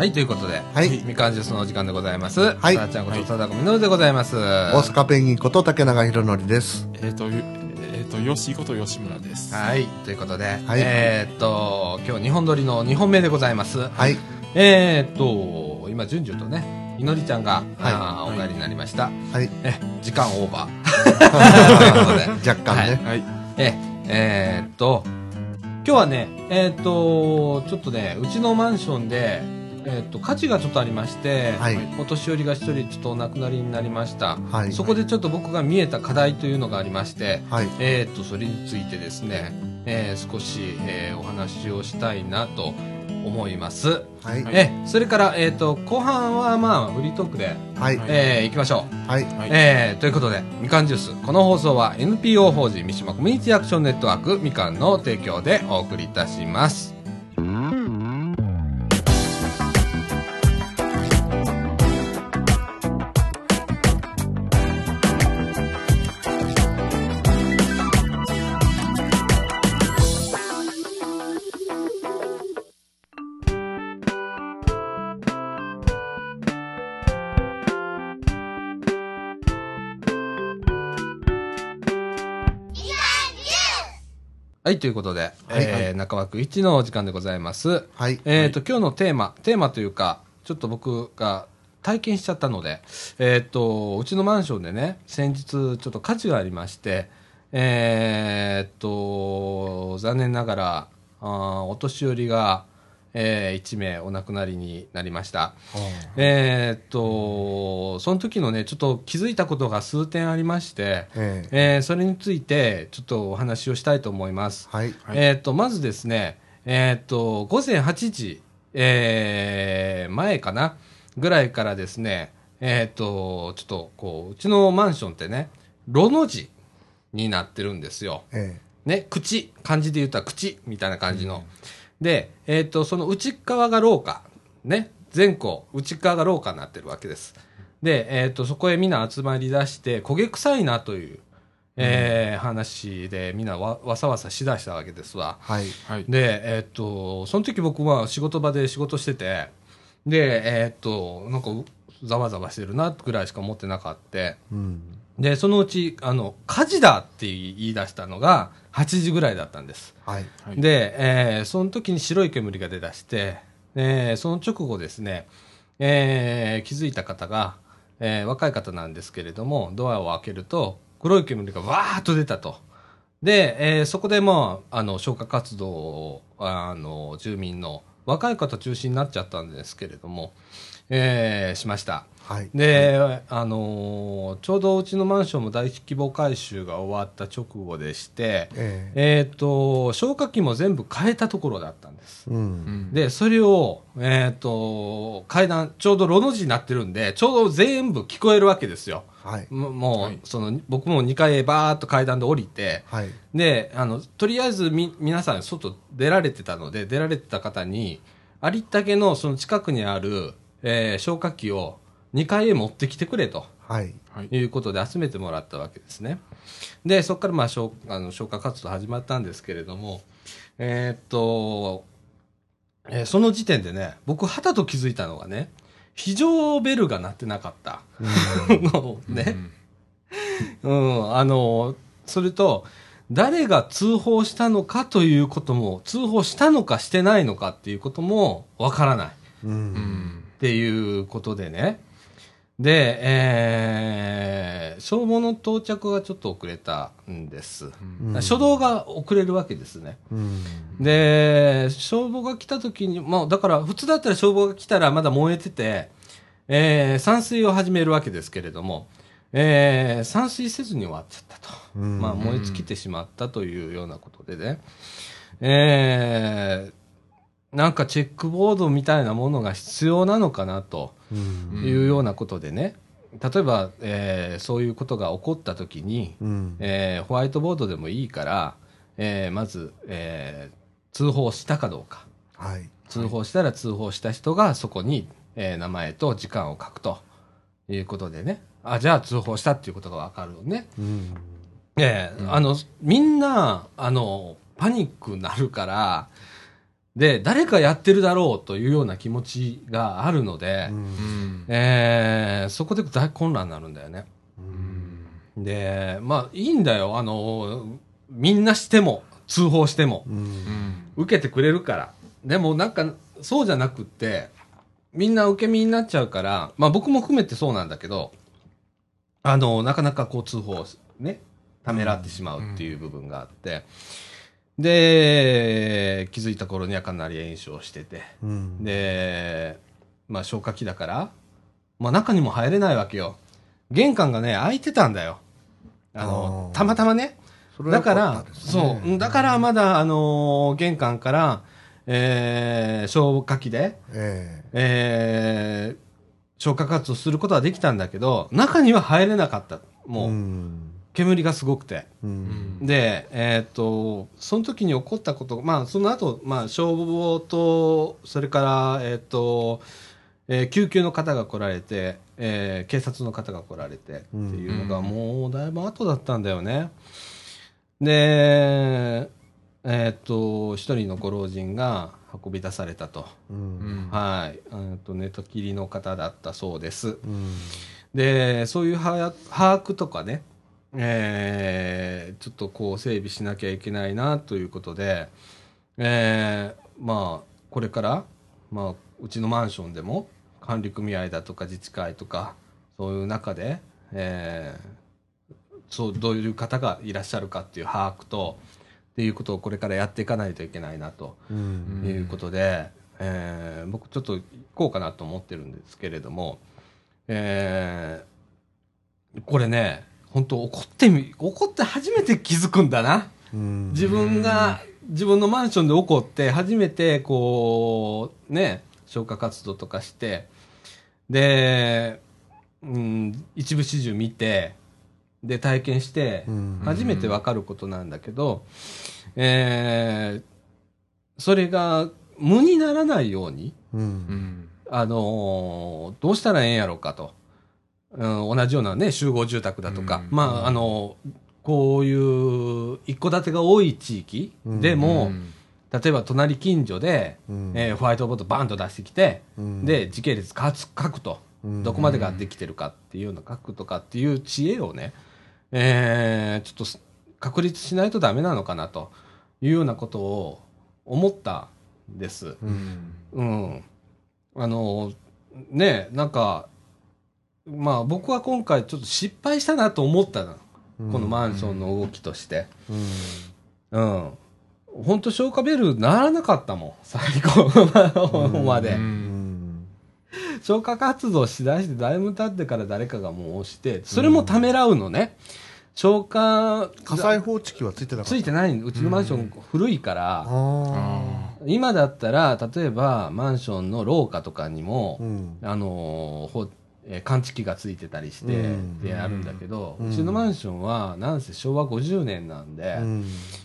はい、ということで、はいみかんジュースのお時間でございます。はいさあちゃんこと貞子みのるでございます。大阪ペンギンこと竹永宏典です。えっ、と、ゆえっ、と、吉こと吉村です。はい、ということで、はいえーっと、今日2本撮りの2本目でございます。はい。えーっと、今、じゅんじゅんとね、いのりちゃんが、はいお帰りになりました。はい。え、時間オーバー。ということで、若干ね。はい。え、えーっと、今日はね、えーっと、ちょっとね、うちのマンションで、えーっと、火事がちょっとありまして、はい。お年寄りが一人ちょっとお亡くなりになりました。はい。そこでちょっと僕が見えた課題というのがありまして、はい。えーっと、それについてですね、えー少し、えーお話をしたいなと思います。はい。はいえ、それから、えーっと、後半はまあ、フリートークで、はい。えー行きましょう。はい。はい。えーということで、みかんジュース。この放送は NPO 法人三島コミュニティアクションネットワークみかんの提供でお送りいたします。はい、ということで、はいえー中枠1のお時間でございます。はい。えーと、今日のテーマ、テーマというか、ちょっと僕が体験しちゃったので、えーと、うちのマンションでね、先日ちょっと火事がありまして、えーと、残念ながら、あーお年寄りが、え1名お亡くなりになりました。えーっと、その時のね、ちょっと気づいたことが数点ありまして、えええーそれについてちょっとお話をしたいと思います。はい。はいえーっと、まずですね、えーっと、午前8時、えー前かなぐらいからですね、えーっと、ちょっとこう、うちのマンションってね、ロの字になってるんですよ。えね、口、漢字で言ったら口みたいな感じの。で、えっ、と、その内側が廊下、ね、前後、内側が廊下になってるわけです。で、えっ、と、そこへみんな集まり出して、焦げ臭いなという、えー話でみんなわわさわさしだしたわけですわ。はい。はい。で、えっ、と、その時僕は仕事場で仕事してて、で、えっ、と、なんか、ざわざわしてるなぐらいしか思ってなかった。うん。で、そのうち、あの、火事だって言い出したのが8時ぐらいだったんです。はい。はい。で、えーその時に白い煙が出だして、えーその直後ですね、えー気づいた方が、えー若い方なんですけれども、ドアを開けると、黒い煙がわーっと出たと。で、えーそこでもう、あの、消火活動を、あの、住民の若い方中心になっちゃったんですけれども、えーしました。はい。で、あのーちょうどうちのマンションも大規模改修が終わった直後でして、ええっ、と、消火器も全部変えたところだったんです。えう。うんん。で、それを、えっ、と、階段、ちょうどロの字になってるんで、ちょうど全部聞こえるわけですよ。はい。ももう、はいその、僕も2階へバーっと階段で降りて、はい。で、あの、とりあえずみ、皆さん外出られてたので、出られてた方に、ありったけのその近くにある、えー消火器を2階へ持ってきてくれと。はい。はい。いうことで集めてもらったわけですね。で、そこからまあ消あの消火活動始まったんですけれども、えーっと、えーその時点でね、僕、はたと気づいたのがね、非常ベルが鳴ってなかった のね、うん、あの、それと、誰が通報したのかということも、通報したのかしてないのかっていうこともわからない。う。うんん。っていうことでね。で、えー、消防の到着がちょっと遅れたんです。うん初動が遅れるわけですね。うん。で、消防が来た時に、まあ、だから普通だったら消防が来たらまだ燃えてて、えー、散水を始めるわけですけれども、えー、散水せずに終わっちゃったと。うんまあ、燃え尽きてしまったというようなことでね。えー、なんかチェックボードみたいなものが必要なのかなとうん。いうようなことでね。例えば、えーそういうことが起こった時に、うん。えーホワイトボードでもいいから、えーまず、えー通報したかどうか。はい。通報したら通報した人がそこに、えー名前と時間を書くということでね。あ、じゃあ通報したっていうことがわかるよね。うん。ええあの、みんな、あの、パニックになるから、で、誰かやってるだろうというような気持ちがあるので、うんうんえーそこで大混乱になるんだよね。うんで、まあいいんだよ。あの、みんなしても、通報しても、うんうん受けてくれるから。でもなんか、そうじゃなくって、みんな受け身になっちゃうから、まあ僕も含めてそうなんだけど、あの、なかなかこう通報をね、ためらってしまうっていう部分があって、で、気づいた頃にはかなり炎症してて、うん。で、まあ消火器だから、まあ中にも入れないわけよ。玄関がね、開いてたんだよ。あのたまたまね。だからそねう、だからまだ、あのー玄関から、えー消火器で、ええ。ー消火活動することはできたんだけど、中には入れなかった。えもう、ん煙がすごくて。ううんんで、えっ、と、その時に起こったこと、まあ、その後、まあ、消防と、それから、えっ、と、えー救急の方が来られて、えー警察の方が来られてっていうのが、うんもうだいぶ後だったんだよね。で、えっ、と、一人のご老人が運び出されたと。ううんんはい。えっと、寝たきりの方だったそうです。うんで、そういう把把握とかね、えーちょっとこう整備しなきゃいけないなということで、えーまあ、これから、まあ、うちのマンションでも管理組合だとか自治会とか、そういう中で、えーそう、どういう方がいらっしゃるかっていう把握と、っていうことをこれからやっていかないといけないなと。うんいうことで、えー僕ちょっと行こうかなと思ってるんですけれども、えーこれね、本当怒ってみ、怒って初めて気づくんだな。うん自分が、自分のマンションで起こって初めてこう、ね、消火活動とかして、で、うん、一部始終見て、で、体験してう、ん初めてわかることなんだけど、えーそれが無にならないように、うんうんあのーどうしたらええんやろうかと。うん、同じようなね、集合住宅だとか、うん。まあ、あのこういう一戸建てが多い地域でも、うん。例えば隣近所で、うん。えーホワイトボードバンと出してきて、うん。で、時系列書く書くと。うん。どこまでができてるかっていうのを書くとかっていう知恵をね、えーちょっとす確立しないとダメなのかなというようなことを思ったんです。うん。うん。あの、ね、なんか、まあ僕は今回ちょっと失敗したなと思ったの。このマンションの動きとして。うんうん。本当消火ベルならなかったもん。最後まで。ううんん消火活動しだしてだいぶ経ってから誰かがもう押して、それもためらうのね。消火、火災報知器はついてなかついてないうちのマンション古いから、今だったら、例えばマンションの廊下とかにもあ、のえー感知器がついてたりして、うん。であるんだけど、ううんちのマンションは、なんせ昭和50年なんで、うん。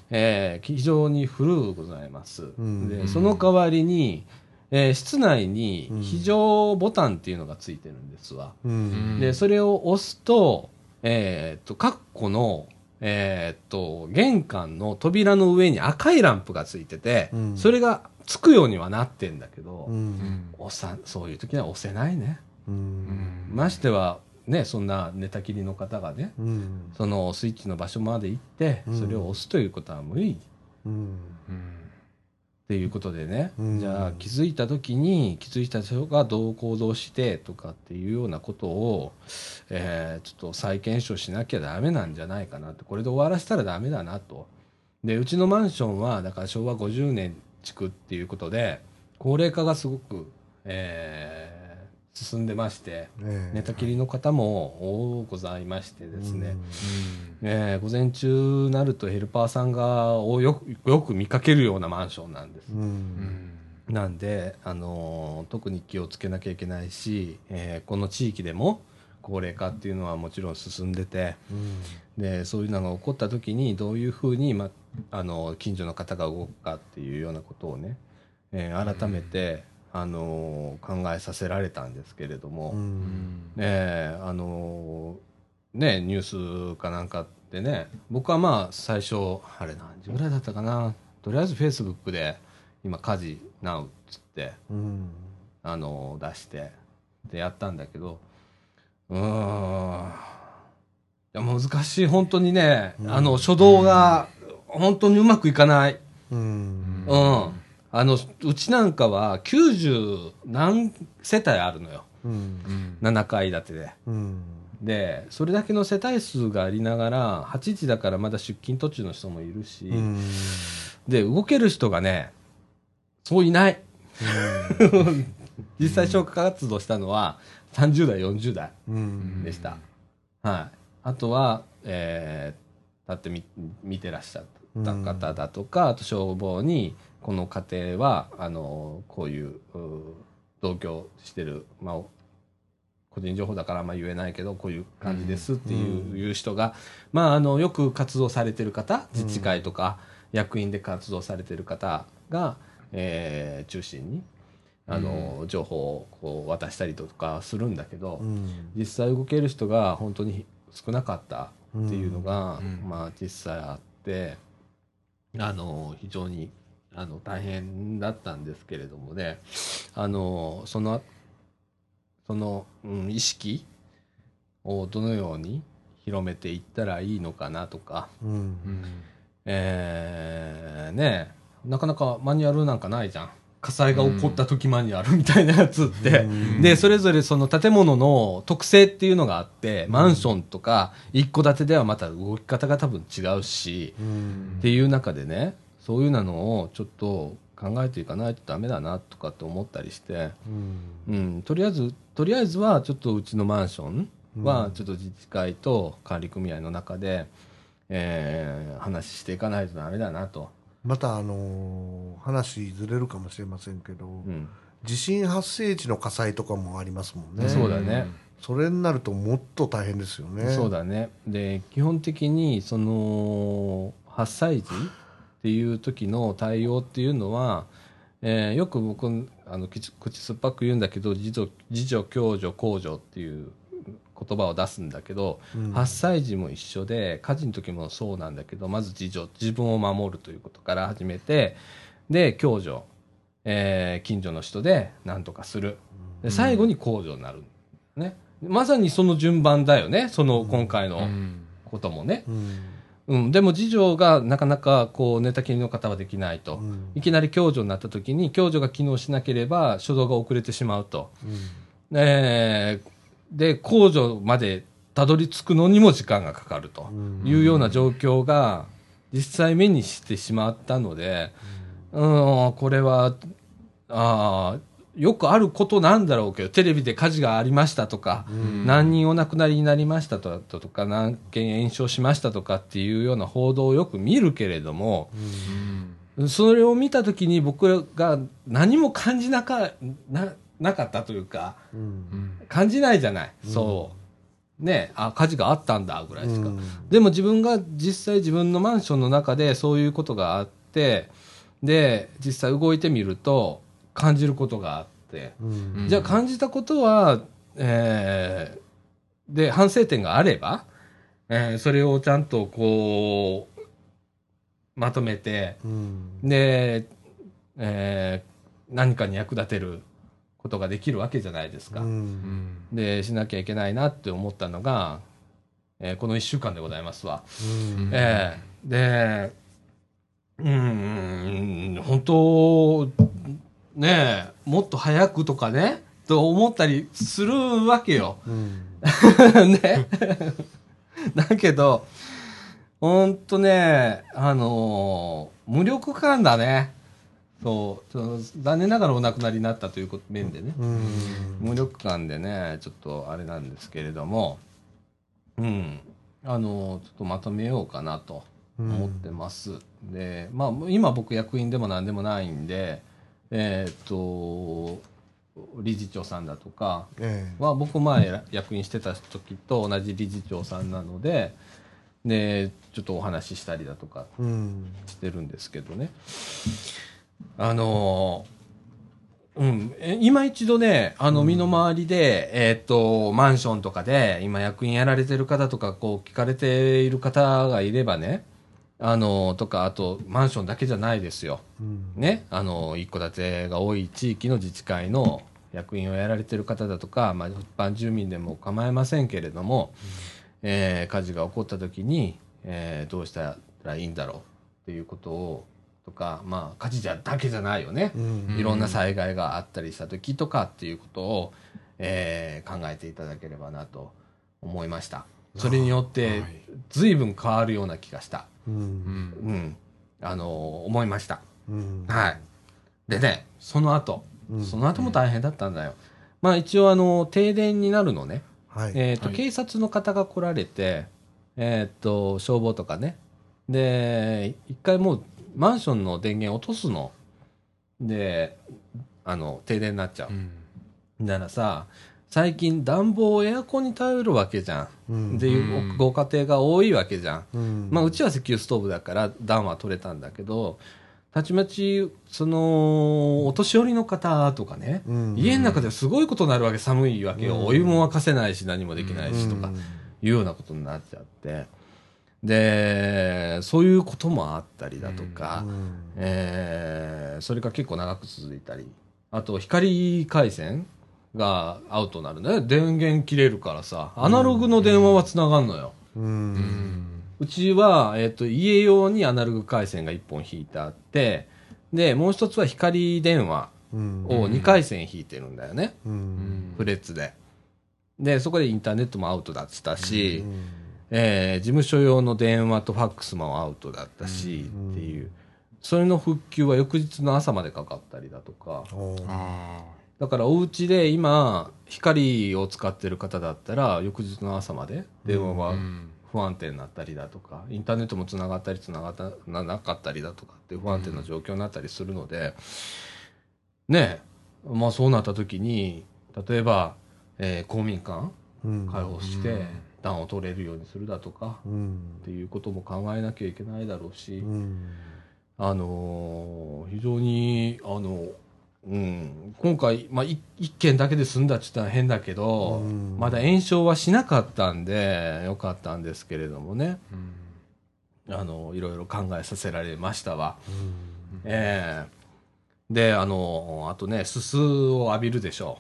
えー非常に古うございます。ん。で、その代わりに、えー室内に非常ボタンっていうのがついてるんですわ。うん。で、それを押すと、えーっと、カッコの、えーっと、玄関の扉の上に赤いランプがついてて、うん。それがつくようにはなってんだけど、ううんん。押さ、そういう時には押せないね。ましては、ね、そんな寝たきりの方がね、うん。そのスイッチの場所まで行って、うん。それを押すということは無理うん。うん。っていうことでね、うん。じゃあ気づいた時に気づいた人がどう行動してとかっていうようなことを、えーちょっと再検証しなきゃダメなんじゃないかなとこれで終わらせたらダメだなと。でうちのマンションはだから昭和50年築っていうことで高齢化がすごく、えー進んでましてねえ。寝たきりの方も多ございましてですね、うん。えー午前中になるとヘルパーさんがおよくよく見かけるようなマンションなんです。ううん。んなんで、あのー特に気をつけなきゃいけないし、えーこの地域でも高齢化っていうのはもちろん進んでてうん。でそういうのが起こった時にどういうふうに、ま、あの近所の方が動くかっていうようなことをね、えー改めて、あのー考えさせられたんですけれども。ううん。んええあのーね、ニュースかなんかってね、僕はまあ最初、あれ何時ぐらいだったかな、とりあえずフェイスブックで今家事なうっつってうん。あの出してでやったんだけど。うーん。いや難しい。本当にね、うん。あの初動が本当にうまくいかない、うん。うんあのうちなんかは90何世帯あるのようん。うん7階建てでうん。でそれだけの世帯数がありながら8時だからまだ出勤途中の人もいるし、うん。で動ける人がねそういない実際消火活動したのは30代40代うん。でした、はい、あとは、えー、立ってみ見てらっしゃった方だとか、あと消防にこの家庭はあのこういうう同居してる、まあ、個人情報だからあんま言えないけどこういう感じですっていう,、うん。いう人が、まあ、あのよく活動されてる方自治会とか役員で活動されてる方が、えー中心にあの、情報をこう渡したりとかするんだけど、うん。実際動ける人が本当に少なかったっていうのが、うん。まあ実際あってあの非常にあの大変だったんですけれどもね。あのそのその、うん、意識をどのように広めていったらいいのかなとか、うん。うん。えーねなかなかマニュアルなんかないじゃん。火災が起こった時マニュアルみたいなやつって。うん。で、それぞれその建物の特性っていうのがあって、マンションとか一戸建てではまた動き方が多分違うし、うん。っていう中でね、そういうのをちょっと考えていかないとダメだなとかって思ったりして、うん。うん、とりあえず、とりあえずはちょっとうちのマンションうん。はちょっと自治会と管理組合の中で、えー話していかないとダメだなと。またあのー話ずれるかもしれませんけど、うん。地震発生時の火災とかもありますもんね。そうだね。それになるともっと大変ですよね。そうだね。で、基本的に、その、8歳児っていう時の対応っていうのは、えーよく僕、あの、口口酸っぱく言うんだけど、自助、自助、共助、公助っていう言葉を出すんだけど、うん8歳児も一緒で、火事の時もそうなんだけど、まず自助、自分を守るということから始めて、で、共助、えー近所の人で何とかする。で最後に公助になる。ね。まさにその順番だよね。その今回のうんこともね。うんうん。でも次女がなかなかこう寝たきりの方はできないと。うん。いきなり共助になった時に共助が機能しなければ初動が遅れてしまうと。えーで、公助までたどり着くのにも時間がかかると。うん。いうような状況が実際目にしてしまったので、うん、これは、あーよくあることなんだろうけど、テレビで火事がありましたとか、うん何人お亡くなりになりましたととか、何件炎症しましたとかっていうような報道をよく見るけれども、うんそれを見たときに僕が何も感じなかななかったというか、うんうん感じないじゃない。そう。ねあ、火事があったんだぐらいしか。うんでも自分が実際自分のマンションの中でそういうことがあって、で、実際動いてみると感じることがあって、うん。じゃあ感じたことは、えーで、反省点があれば、えーそれをちゃんとこう、まとめて、うん。で、えー何かに役立てることができるわけじゃないですか。うん。うんで、しなきゃいけないなって思ったのが、えーこの1週間でございますわ。うん。ええで、うーん、本当、ねえ、もっと早くとかね、と思ったりするわけよ。うん ね。だけど、ほんとね、あのー無力感だね。そう残念ながらお亡くなりになったということ面でね。うん無力感でね、ちょっとあれなんですけれども、うん、あの、ちょっとまとめようかなと思ってます。で、まあ、今僕役員でも何でもないんで、えーっと、理事長さんだとかええ。は、僕前役員してた時と同じ理事長さんなので、で、ちょっとお話ししたりだとかうん。してるんですけどね。あのーうん、え今一度ね、あの、身の回りで、えーっと、マンションとかで、今役員やられてる方とか、こう、聞かれている方がいればね、あの、とか、あと、マンションだけじゃないですよ。うんね、あの、一戸建てが多い地域の自治会の役員をやられてる方だとか、まあ、一般住民でも構いませんけれども、えー火事が起こった時に、えーどうしたらいいんだろうっていうことを、とか、まあ、火事じゃだけじゃないよね。うんいろんな災害があったりした時とかっていうことを、えー考えていただければなと思いました。それによってはい、随分変わるような気がした。ううんんうん。あの思いました。うんはい。でね、その後、うんその後も大変だったんだよ。まあ一応あの、停電になるのね。はいえっ、と、はい警察の方が来られて、えっ、と、消防とかね。で、一回もうマンションの電源落とすの。で、あの、停電になっちゃうう。んならさ、最近暖房エアコンに頼るわけじゃ。うん。んっていううん。ご家庭が多いわけじゃん。うん。まあ、うちは石油ストーブだから暖は取れたんだけど、たちまち、その、お年寄りの方とかね、うん。家の中ですごいことになるわけ、寒いわけよ。うん。お湯も沸かせないし、何もできないしとか、いうようなことになっちゃって。で、そういうこともあったりだとか、うん。えーそれが結構長く続いたり、あと、光回線がアウトになるね。電源切れるからさ、アナログの電話は繋がんのよ。ううんんうちは、えっ、と、家用にアナログ回線が1本引いてあって、で、もう一つは光電話うんを2回線引いてるんだよね。ううんんフレッツで。で、そこでインターネットもアウトだったし、うんえー事務所用の電話とファックスもアウトだったし、うんっていう。それの復旧は翌日の朝までかかったりだとか。だからお家で今、光を使ってる方だったら、翌日の朝まで電話あはうん。不安定になったりだとか、インターネットもつながったりつながったななかったりだとかって不安定な状況になったりするので、ねえ、まあそうなった時に、例えば、えー公民館うん。開放してうん。暖を取れるようにするだとか、うん。っていうことも考えなきゃいけないだろうし、うん。あのー非常に、あの、うん、今回、まあ、い一件だけで済んだって言ったら変だけど、うんまだ炎症はしなかったんで、よかったんですけれどもね、うんあの、いろいろ考えさせられましたわ。うんええで、あの、あとね、すすを浴びるでしょ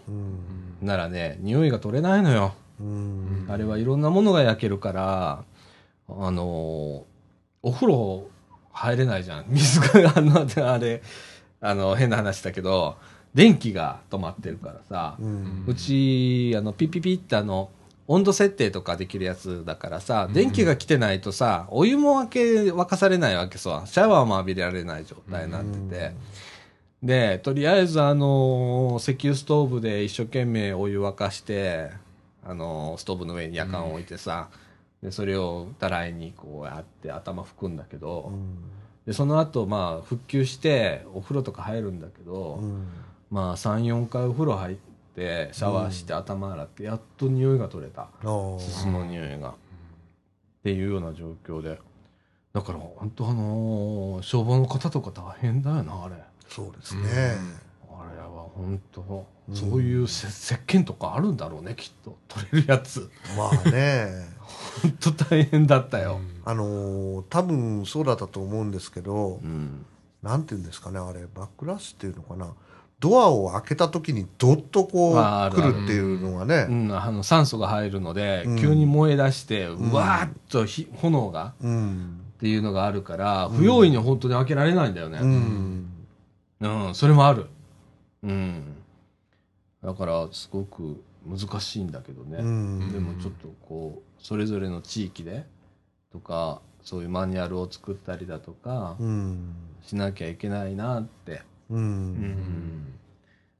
う。ならね、匂いが取れないのよ。うんあれはいろんなものが焼けるから、あの、お風呂入れないじゃん。水が、あの、あれ、あの、変な話だけど、電気が止まってるからさ、うん。うち、あの、ピッピッピッってあの、温度設定とかできるやつだからさ、電気が来てないとさ、お湯も沸け、沸かされないわけさ、シャワーも浴びられない状態になってて、で、とりあえずあの、石油ストーブで一生懸命お湯沸かして、あの、ストーブの上に夜間を置いてさ、で、それをたらいにこうやって頭拭くんだけど、で、その後、まあ、復旧して、お風呂とか入るんだけど、うんまあ、3、4回お風呂入って、シャワーして頭洗って、やっと匂いが取れた。あーすすの匂いが。っていうような状況で。だから、本当あのー消防の方とか大変だよな、あれ。そうですねあれは本当、うんそういうせ石鹸とかあるんだろうね、きっと。取れるやつ。まあね本当大変だったよ。あのー多分そうだったと思うんですけどうん。なんていうんですかねあれバックラッシュっていうのかな。ドアを開けた時にどっとこうあある来るっていうのがね。うん、あの酸素が入るので、うん。急に燃え出して、ん。うわーっとひ炎が。うん。っていうのがあるから、不用意に本当に開けられないんだよね。うん。うん、それもある。うん。だから、すごく難しいんだけどね。うん。でもちょっとこう、それぞれの地域で、とか、そういうマニュアルを作ったりだとか、うん。しなきゃいけないなって、ううんん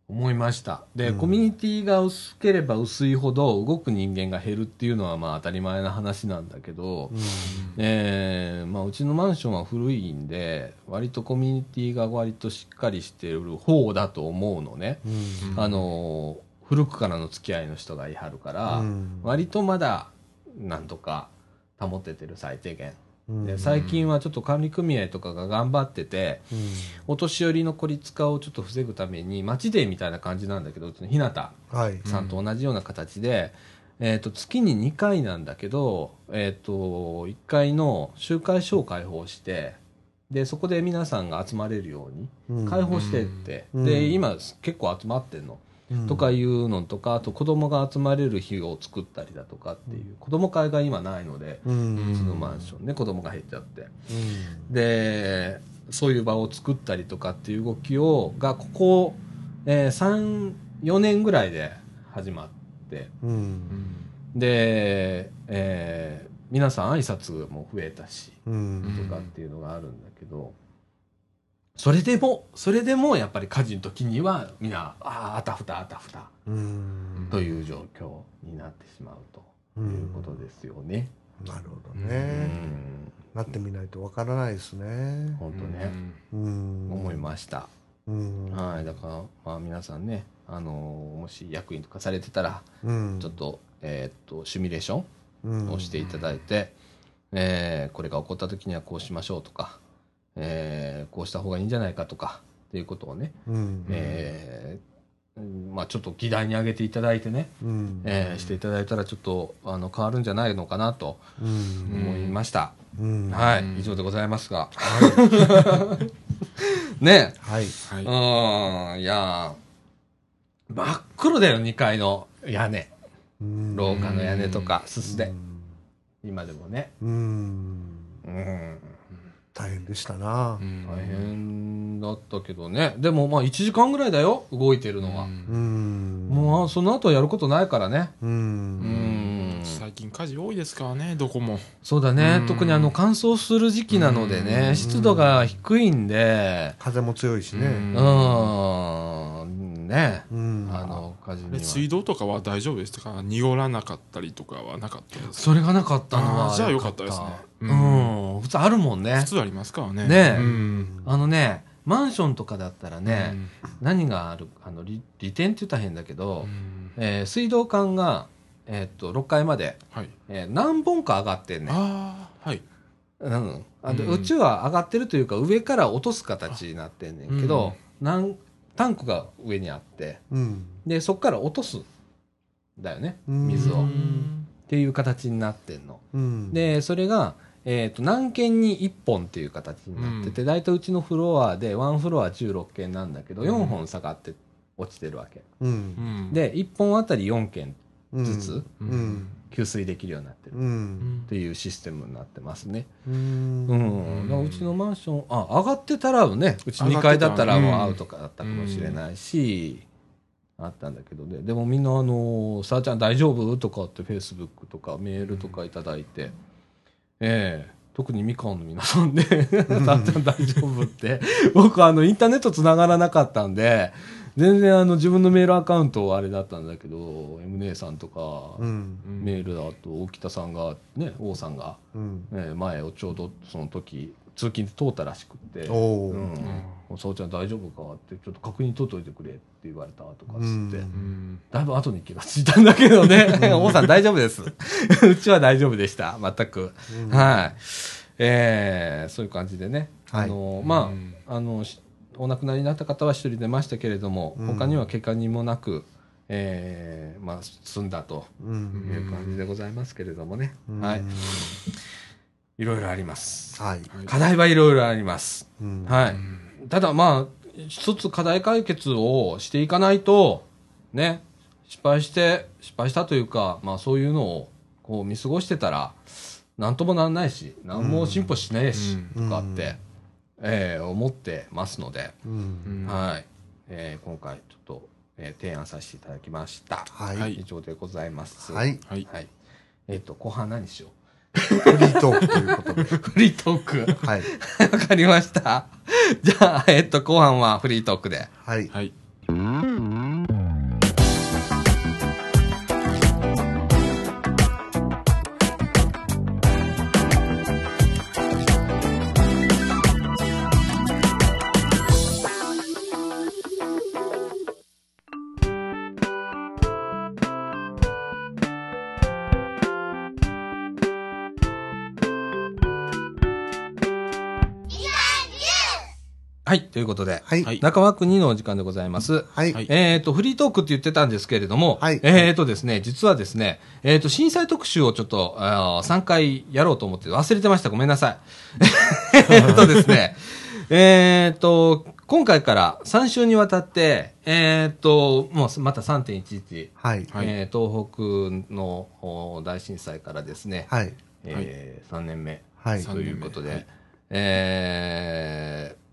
思いました。で、うん。コミュニティが薄ければ薄いほど動く人間が減るっていうのはまあ当たり前な話なんだけど、えーまあ、うちのマンションは古いんで、割とコミュニティが割としっかりしてる方だと思うのね。うんうん。あのー古くからの付き合いの人がいはるから、うん。割とまだなんとか保ててる最低限。うん。で最近はちょっと管理組合とかが頑張ってて、うん。お年寄りの孤立化をちょっと防ぐために、町デーみたいな感じなんだけど、うちの日向はい。さんと同じような形で、えっ、と、月に2回なんだけど、えっ、と、1回の集会所を開放して、で、そこで皆さんが集まれるようにうん。開放してって、うん。で、今結構集まってんの。うん。とかいうのとか、あと子供が集まれる日を作ったりだとかっていう、子供会が今ないので、うちのマンションね、子供が減っちゃって。うん。で、そういう場を作ったりとかっていう動きを、が、ここ、えー3、4年ぐらいで始まって、うん。で、えー皆さん挨拶も増えたし、うん。とかっていうのがあるんだけど、それでも、それでもやっぱり火事の時には、みんな、ああ、あたふたあたふた。うん。という状況になってしまうと。いうことですよね。なるほどうねん。なってみないとわからないですね。本当ね、うん。思いました。うん。はい、だから、まあ、皆さんね、あのーもし役員とかされてたら、うん。ちょっと、えーっと、シミュレーショうん。ンをしていただいて、えーこれが起こった時にはこうしましょうとか、えーこうした方がいいんじゃないかとか、っていうことをね、うん。えーうんまあ、ちょっと議題に挙げていただいてね、うん。えーしていただいたらちょっとあの変わるんじゃないのかなとうん。思いました。うん。はい、うん。以上でございますが。ね。はい。はい。うん、いやー真っ黒だよ、2階の屋根。うん。廊下の屋根とか、すすで。うん。今でもね。うん。うん。大変でしたな。うん。大変だったけどね。でもまあ1時間ぐらいだよ、動いてるのは。うん。もうその後やることないからね。ううん。ん。最近火事多いですからねどこも。そうだね。う。ん。特にあの乾燥する時期なのでうね、ん。湿度が低いんで、風も強いしね。ううんん、ね。うん。あの、火事に水道とかは大丈夫でしたか？濁らなかったりとかはなかったですか？それがなかったのはじゃあよかったですね。ううん。ん。普通あるもんね。普。通ありますからね。ね。えうん。あのね、マンションとかだったらね、何がある、あの、利利点って言ったら変だけうど、ん。えー水道管が、えーっと、6階まで、はい。えー何本か上がってんねん。ああはい。うん。あのうん。うちは上がってるというか、上から落とす形になってんねんけど、なんタンクが上にあって、うんで、そこから落とす。だよね。うん水を。っうんていう形になってんの。うんで、それが、えっ、と、何軒に1本っていう形になってて、大体うちのフロアで、ワンフロア16軒なんだけど、うん4本下がって落ちてるわけ。ううんんで、1本あたり4軒うんずつうん給水できるようになってる。ううん。んっていうシステムになってますね。ううん。ん。だからうちのマンション、あ、上がってたらね、うち2階だったらもうアウトかだったかもしれないし、あったんだけどね。でもみんなあの、さあちゃん大丈夫？とかってフェイスブックとかメールとかいただいて、ええ。特にみかんの皆さんで、さあちゃん大丈夫って、僕あのインターネット繋がらなかったんで、全然あの自分のメールアカウントあれだったんだけど、M 姉さんとか、うん。メールだと大北さんが、ね、王さんが、うん。えー前をちょうどその時通勤で通ったらしくって「おおうん。おさおちゃん大丈夫か?」って「ちょっと確認取っといてくれ」って言われたとかっつって、うん。うんだいぶ後に気がついたんだけどね。王さん大丈夫です。うちは大丈夫でした。全く、うん。はい。えーそういう感じでね、はい。あのまうん。ああのしお亡くなりになった方は一人出ましたけれども、うん。他には怪我人もなく、えーまあ、済んだとうん。いう感じでございますけれどもね、はい。いろいろあります。はい。はい。課題はいろいろあります。うん。はい。うんただまあ、一つ課題解決をしていかないと、ね、失敗して、失敗したというか、まあそういうのをこう見過ごしてたら、なんともなんないし、なんも進歩しないし、うん。とかって、えー思ってますので、はい。えー今回ちょっと、えー提案させていただきました。はいはい以上でございます。はいはいはい。えっ、と、後半何しよフリートークということでう。フリートーク。はい わかりました。じゃあ、えっと、後半はフリートークで。はいはいはい、ということで、はい。はい中枠2のお時間でございます。はい。はいえっ、と、フリートークって言ってたんですけれども、はいえっ、とですね、実はですね、えっ、と、震災特集をちょっと、あー3回やろうと思って忘れてました。ごめんなさい。えっとですね、えっと、今回から3週にわたって、えっ、と、もうまた3.11、はい。はいえー東北のお大震災からですね、はい。えー3年目はい。さということで、はいえー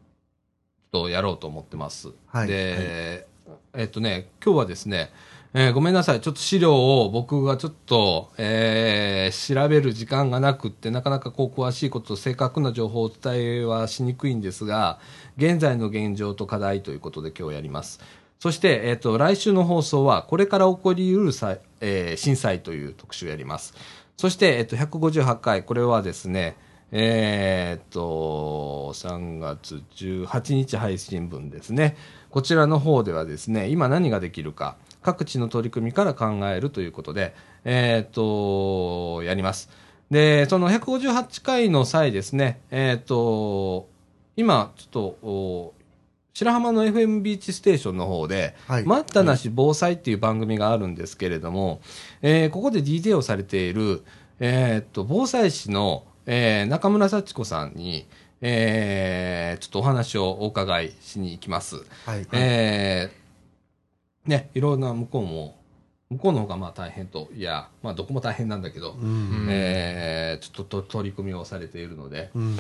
とやろうと思ってます。はいで、えっとね、今日はですね、えーごめんなさい。ちょっと資料を僕がちょっと、えー調べる時間がなくって、なかなかこう詳しいこと、正確な情報をお伝えはしにくいんですが、現在の現状と課題ということで今日やります。そして、えっ、と、来週の放送は、これから起こりうるさ、えー震災という特集をやります。そして、えっ、と、158回、これはですね、えーっと、3月18日配信分ですね。こちらの方ではですね、今何ができるか、各地の取り組みから考えるということで、えーっと、やります。で、その158回の際ですね、えーっと、今、ちょっと、お白浜の FM ビーチステーションの方で、はい待ったなし防災っていう番組があるんですけれども、えーここで DJ をされている、えーっと、防災士の、えー中村幸子さんに、えーちょっとお話をお伺いしに行きます。はい。えーね、いろんな向こうも、向こうの方がまあ大変と、いや、まあどこも大変なんだけど、うん。えーちょっとと取り組みをされているので、うん。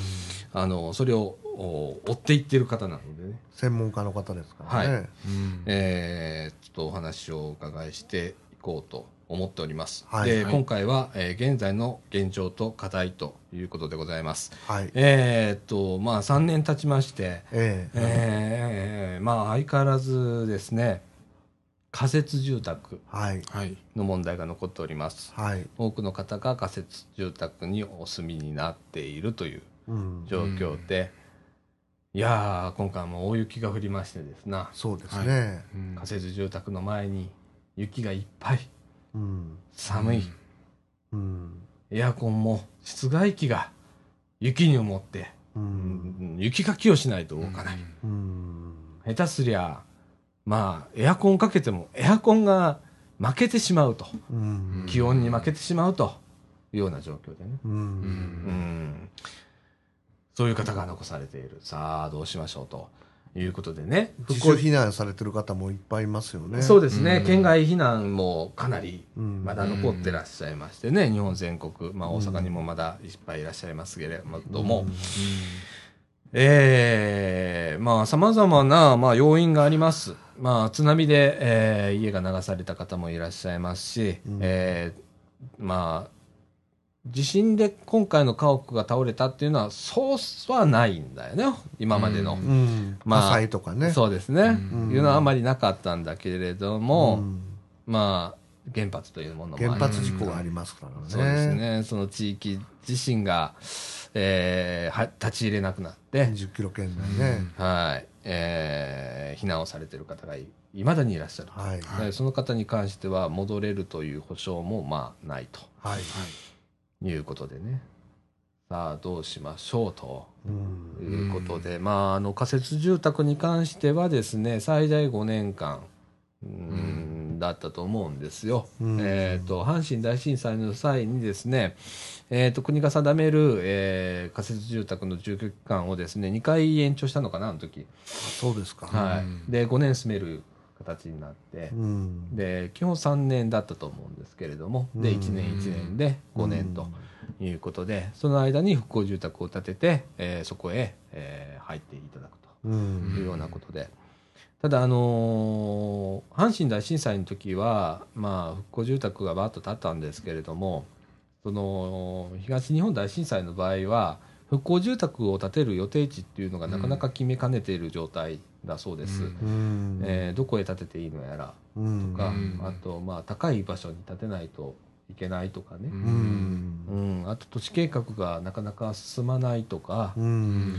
あの、それをお追っていってる方なのでね、専門家の方ですからね。うんえーちょっとお話をお伺いしていこうと思っております。で、はいはい今回は、えー現在の現状と課題ということでございます。はい。えーっと、まあ3年経ちまして、ええ。えーまあ相変わらずですね、仮設住宅はい。はいの問題が残っております。はい。多くの方が仮設住宅にお住みになっているといううん。状況で、いやー、今回も大雪が降りましてですな、そうですね。うん仮設住宅の前に雪がいっぱい、うん。寒い、うん。エアコンも室外機が雪に埋もって、う。うんん雪かきをしないと動かない。うん。下手すりゃ、まあ、エアコンかけても、エアコンが負けてしまうと、うん。気温に負けてしまうというような状況でね。う。うんうんん。そういう方が残されている。さあ、どうしましょうということでね。復興避難されてる方もいっぱいいますよね。そうですね、うん。県外避難もかなりうん。まだ残ってらっしゃいましてね、日本全国、まあ、大阪にもまだいっぱいいらっしゃいますけれども、うん。えーまあ、様々な、まあ、要因があります。まあ、津波で、えー家が流された方もいらっしゃいますし、うん。えーまあ、地震で今回の家屋が倒れたっていうのは、そうはないんだよね、今までの。うんうん。まあ火災とかね。そうですね、うんいうのはあまりなかったんだけれども、うんまあ、原発というものも原発事故がありますからね。そうです。ね、その地域自身が、えーは立ち入れなくなって、10キロ圏内ね。はい、えー避難をされている方がいいまだにいらっしゃる。はい。はいでその方に関しては戻れるという保証もまあないとはい。いうことでね。さあどうしましょうとうん。いうことで、まああの仮設住宅に関してはですね最大5年間うんだったと思うんですよ。うんえっ、と阪神大震災の際にですね、えー、と国が定める、えー仮設住宅の住居期間をですね2回延長したのかなあの時、そうですか。はいうんで5年住める形になってう、ん。で基本3年だったと思うんですけれどもでうん1年1年で5年ということで、その間に復興住宅を建てて、えーそこへ、えー入っていただくと。うん。いうようなことで。ただ、あのー阪神大震災の時は、まあ、復興住宅がバーッと建ったんですけれども、その、東日本大震災の場合は、復興住宅を建てる予定地っていうのがなかなか決めかねている状態だそうです。えーどこへ建てていいのやらうんとか、うんあと、まあ、高い場所に建てないといけないとかね、ううんん。うん、あと土地計画がなかなか進まないとか、うん。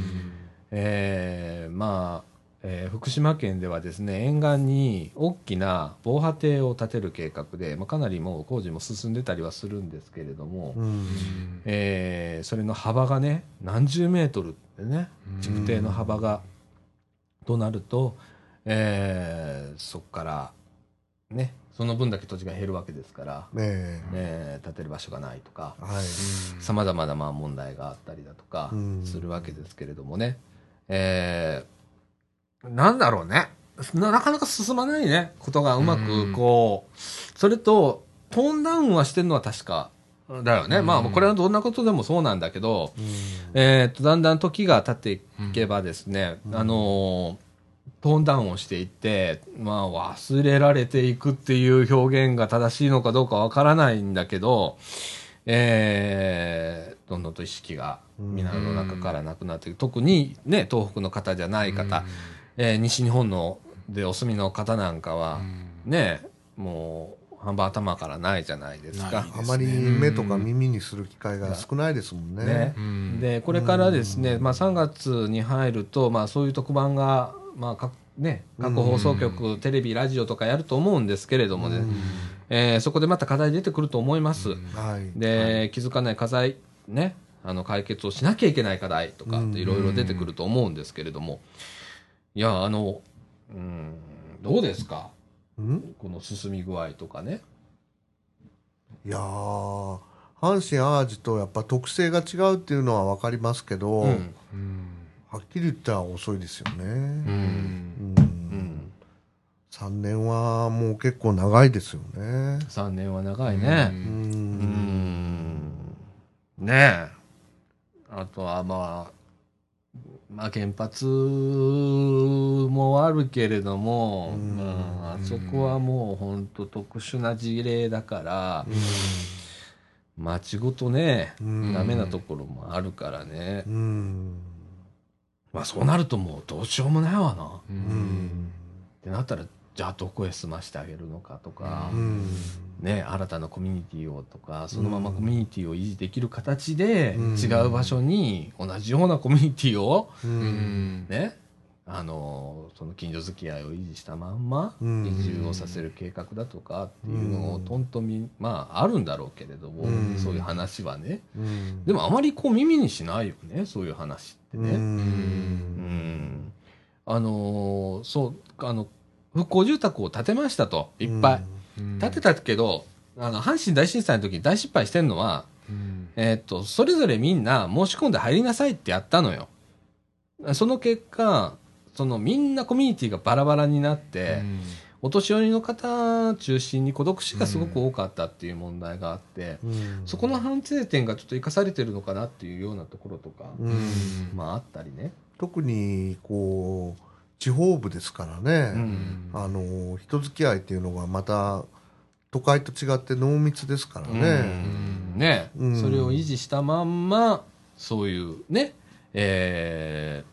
えーまあ、えー福島県ではですね沿岸に大きな防波堤を建てる計画で、まあ、かなりもう工事も進んでたりはするんですけれども、うん。えーそれの幅がね何十メートルってね築堤の幅がとなると、えーそこからねその分だけ土地が減るわけですから、ねえ。えー建てる場所がないとかはい。さまざまなまあ問題があったりだとかうん。するわけですけれどもね、えーなんだろうね。ななかなか進まないね。ことがうまくこう、それとトーンダウンはしてるのは確かだよね、うん。まあこれはどんなことでもそうなんだけど、うん。えー、とだんだん時が経っていけばですね、うん。あのートーンダウンをしていって、まあ、忘れられていくっていう表現が正しいのかどうかわからないんだけど、えーどんどんと意識が皆の中からなくなっていく、特にね東北の方じゃない方、えー西日本のでお住みの方なんかは、ねもう半分頭からないじゃないですか。ない。あまり目とか耳にする機会が少ないですもんね。ね。うん。でこれからですね、まあ、3月に入ると、まあ、そういう特番が、まあかね、各放送局、テレビ、ラジオとかやると思うんですけれどもね、うん。えーそこでまた課題出てくると思います。はい。で、気づかない課題、ね、あの解決をしなきゃいけない課題とかうん。っていろいろ出てくると思うんですけれども、いや、あの、うん、どうですか？うん？この進み具合とかね。いやー阪神・淡路とやっぱ特性が違うっていうのは分かりますけど、うんうんはっきり言ったら遅いですよね。ううんんうん3年はもう結構長いですよね。3年は長いね。ううんんねえ。あとはまあ、まあ原発もあるけれども、うん。まあ、あそこはもう本当特殊な事例だから、町ごとね、うん。ダメなところもあるからね。うん。まあそうなるともうどうしようもないわな。ってなったら、じゃあどこへ住ましてあげるのかとか、うん。ね、新たなコミュニティをとかそのままコミュニティを維持できる形で、うん。違う場所に同じようなコミュニティを、ううん。んね、あのその近所付き合いを維持したまんまうん。移住をさせる計画だとかっていうのをうんとんとみまああるんだろうけれども、うん。そういう話はね。うん。でもあまりこう耳にしないよねそういう話ってうね。うん。ん。あのそうあの復興住宅を建てましたといっぱい。建てたけど、あの、阪神大震災の時に大失敗してるのは、うんえーっと、それぞれみんな申し込んで入りなさいってやったのよ。その結果、そのみんなコミュニティがバラバラになって、お年寄りの方中心に孤独死がすごく多かったっていう問題があって、うんそこの反省点がちょっと生かされてるのかなっていうようなところとか、うんまああったりね。特にこう地方部ですからね、うん。あの人付き合いっていうのがまた都会と違って濃密ですからうね。ん。ね、うん。それを維持したまんまそういうね。え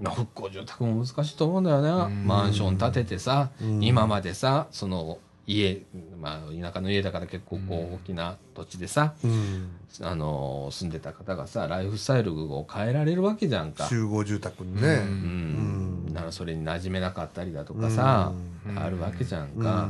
ーまあ、復興住宅も難しいと思うんだよね、うん。マンション建ててさ、うん。今までさその家、まあ、田舎の家だから結構こう大きな土地でさ、うん。あの住んでた方がさライフスタイルを変えられるわけじゃんか。集合住宅にうね。うん。うん。ならそれに馴染めなかったりだとかさ、うん。あるわけじゃんうん。か、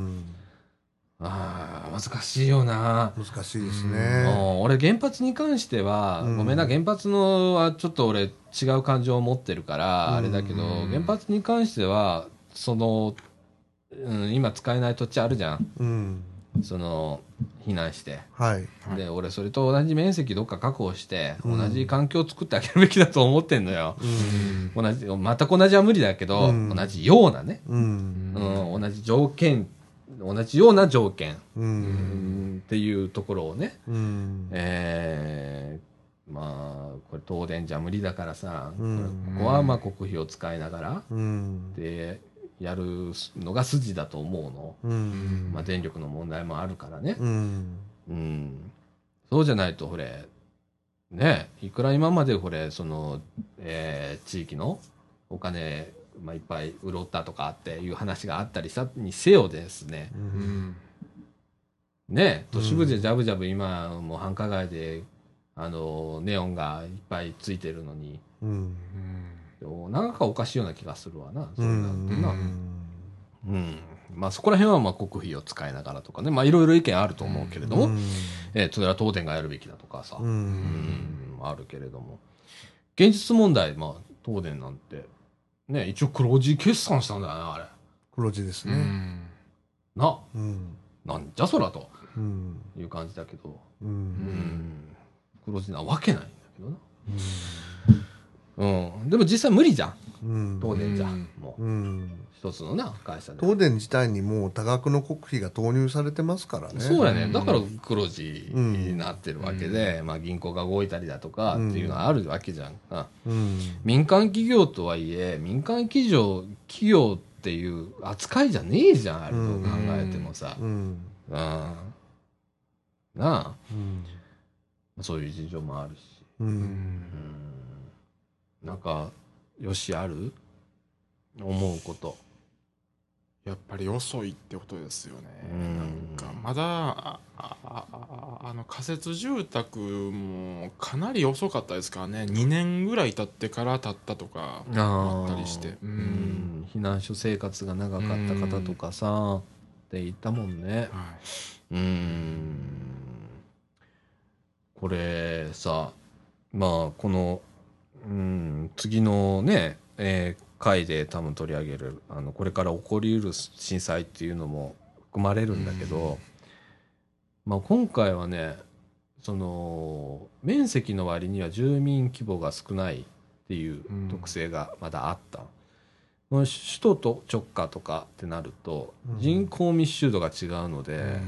ああ難しいよな、難しいですうん。ね。俺原発に関しては、うん。ごめんな原発のはちょっと俺違う感情を持ってるから、うん。あれだけどうん原発に関してはその、うん、今使えない土地あるじゃん。うん。その避難して。はい。はい。で俺それと同じ面積どっか確保して、うん。同じ環境を作ってあげるべきだと思ってんのよ、うん。同じ全く同じは無理だけど、うん。同じようなね、うん。うん、同じ条件同じような条件、ううん。ん、っていうところをね。うん。えーまあこれ東電じゃ無理だからさ、うん。ここはまあ国費を使いながら。うん。でやるのが筋だと思うの、うん。まあ、電力の問題もあるからね、うん。うん、そうじゃないとこれねいくら今までこれその、えー地域のお金、まあ、いっぱい潤ったとかっていう話があったりしたにせよですね。うん。ね都市部でジャブジャブ今もう繁華街であのネオンがいっぱいついてるのに。うんなんかおかしいような気がするわな、そうれなるとな。んうん。まあそこら辺はまあ国費を使いながらとかね、まあいろいろ意見あると思うけれども、うんえーそれは東電がやるべきだとかさ、ううんん、あるけれども。現実問題、まあ東電なんて、ね、一応黒字決算したんだよね、あれ。う黒字ですね。んな、うん。なんじゃそらとうん。いう感じだけど、う。うんん、黒字なわけないんだけどな。うん。でも実際無理じゃん。うん。東電じゃうん。もう、うん。一つのな、会社で。東電自体にもう多額の国費が投入されてますからね。そうやね。うんだから黒字になってるわけで、まあ銀行が動いたりだとかっていうのはあるわけじゃんか。うん。民間企業とはいえ、民間企業、企業っていう扱いじゃねえじゃん、あれと考えてもさ。うん。うん。なあ、うん。そういう事情もあるし。う。うんんうん。なんか、よしある？思うこと。やっぱり遅いってことですよね。うん。なんかまだあの仮設住宅もかなり遅かったですからね。2年ぐらい経ってから経ったとかあったりして。ううん。ん。避難所生活が長かった方とかさ、って言ったもんね。はうーん。これさまあこのうん次のね、えー回で多分取り上げるあのこれから起こりうる震災っていうのも含まれるんだけど、まあ、今回はねその面積の割には住民規模が少ないっていう特性がまだあった。この首都と直下とかってなるとうん。人口密集度が違うのいで、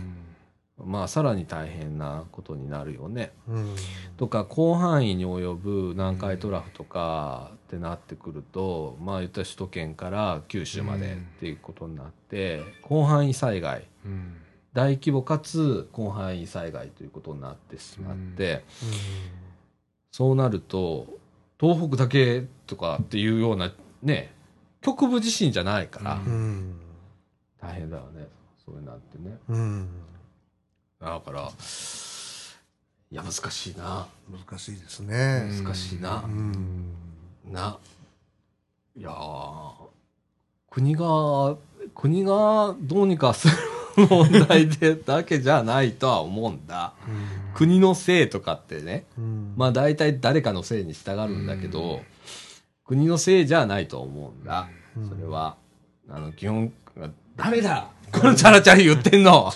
まあさらに大変なことになるよね。うん。とか広範囲に及ぶ南海トラフとかってなってくると、まあ言ったら首都圏から九州までっていうことになって、広範囲災害うん大規模かつ広範囲災害ということになってしまって、そうなると東北だけとかっていうようなね局部地震じゃないから、ううん。大変だよねそういうのあってねうん。だからいや難しいな難しいですね。難しいなう、ん。ないやー国が国がどうにかする問題でだけじゃないとは思うんだ国のせいとかってねうん。まあ大体誰かのせいに従うんだけど、国のせいじゃないと思うんだ。うんそれは、あの、基本、誰だこのチャラチャラ言ってんの。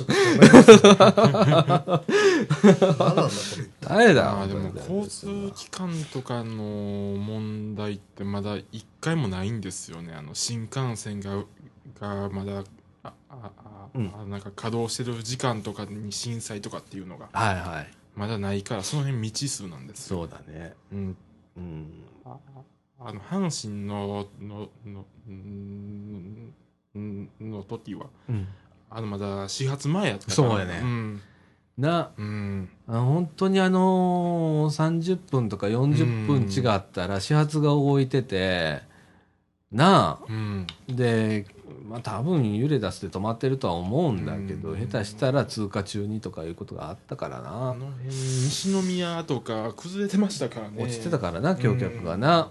誰だ？でも交通機関とかの問題ってまだ一回もないんですよねあの新幹線ががまだあああ、うんあなんか稼働してる時間とかに震災とかっていうのがはいはい。まだないからその辺未知数なんですよ、そうだね。うん、うん。ああの阪神のののの時はうん、あのまだ始発前やったから。そうやね。うん。な、うん。あ本当にあのー、30分とか40分違ったら始発が動いてて、なあ、うん。で、まあ多分揺れ出して止まってるとは思うんだけど、うん。下手したら通過中にとかいうことがあったからあな。の辺西宮とか崩れてましたからね。落ちてたからな、橋脚がな。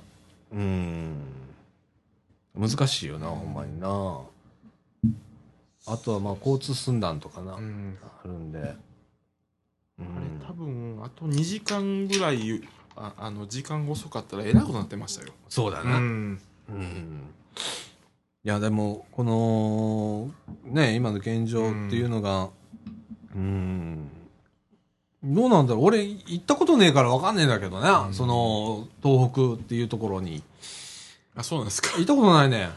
うん。難しいよな、ほんまにな。あとはまあ交通寸断とかな、うん。あるんで。うあん。れ多分あと2時間ぐらいああの時間が遅かったらえらいことになってましたよ。そうだな。うん。うん。いやでもこのね今の現状っていうのがうん。どうなんだろう。俺行ったことねえから分かんねえんだけどね、うん。その東北っていうところに。あそうなんですか。行ったことないね。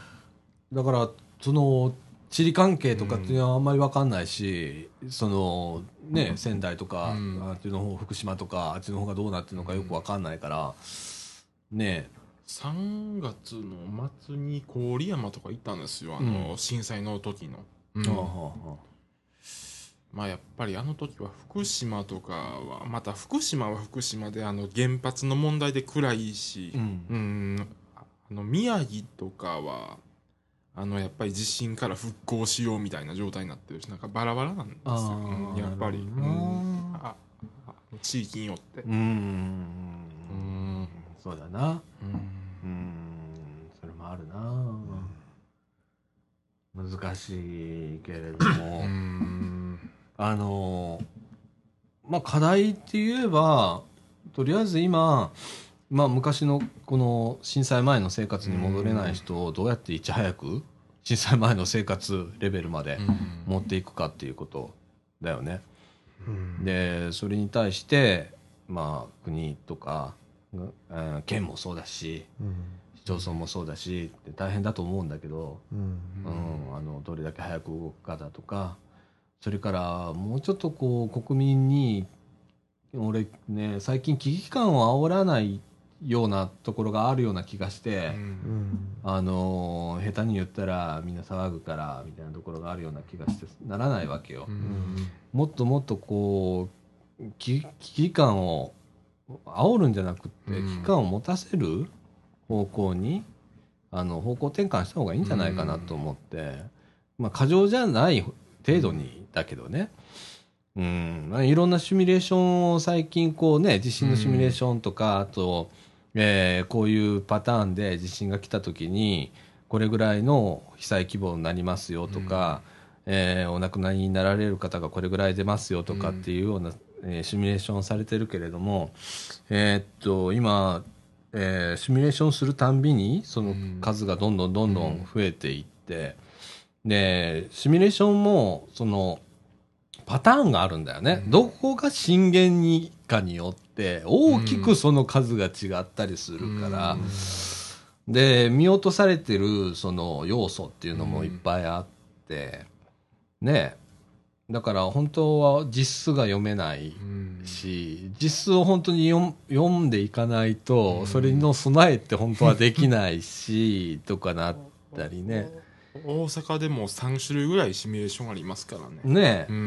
だからその地理関係とかっていうのはあんまり分かんないし、そのね仙台とか、うん。あっちの方福島とかあっちの方がどうなってるのかよく分かんないからね。3月の末に郡山とか行ったんですよあの、うん。震災の時の。まあやっぱりあの時は福島とかはまた福島は福島であの原発の問題で暗いし、うん。うん、あの宮城とかはあのやっぱり地震から復興しようみたいな状態になってるしなんかバラバラなんですよ、うんやっぱり、うん。ああ地域によって。う。ん。うん。そうだな。うん。うん。それもあるな、難しいけれども、うん。あのまあ課題って言えばとりあえず今まあ昔のこの震災前の生活に戻れない人をどうやっていち早く震災前の生活レベルまで持っていくかっていうことだよね。うん。でそれに対してまあ国とか、えー県もそうだしうん。市町村もそうだし大変だと思うんだけど、うん。うん、あのどれだけ早く動くかだとかそれからもうちょっとこう国民に俺ね最近危機感を煽らないようなところがあるような気がして、うん。あの下手に言ったらみんな騒ぐからみたいなところがあるような気がしてならないわけよ。もっともっとこう危危機感を煽るんじゃなくってうん。危機感を持たせる方向にあの方向転換した方がいいんじゃないかなと思って、まあ過剰じゃない程度にだけどね、うん。まあ、いろんなシミュレーションを最近こうね地震のシミュレーションとか、あと、えーこういうパターンで地震が来た時にこれぐらいの被災規模になりますよとか、えーお亡くなりになられる方がこれぐらい出ますよとかっていうような、えーシミュレーションされてるけれども、えーっと今、えーシミュレーションするたんびにその数がどんどんどんどん増えていって、でシミュレーションもそのパターンがあるんだよね、うん。どこが震源にかによって大きくその数が違ったりするから、で見落とされてるその要素っていうのもいっぱいあって、ね。だから本当は実数が読めないし実数を本当に読ん読んでいかないと、うん。それの備えって本当はできないし とかなったりね。大阪でも3種類ぐらいシミュレーションありますからね。ね。ううん。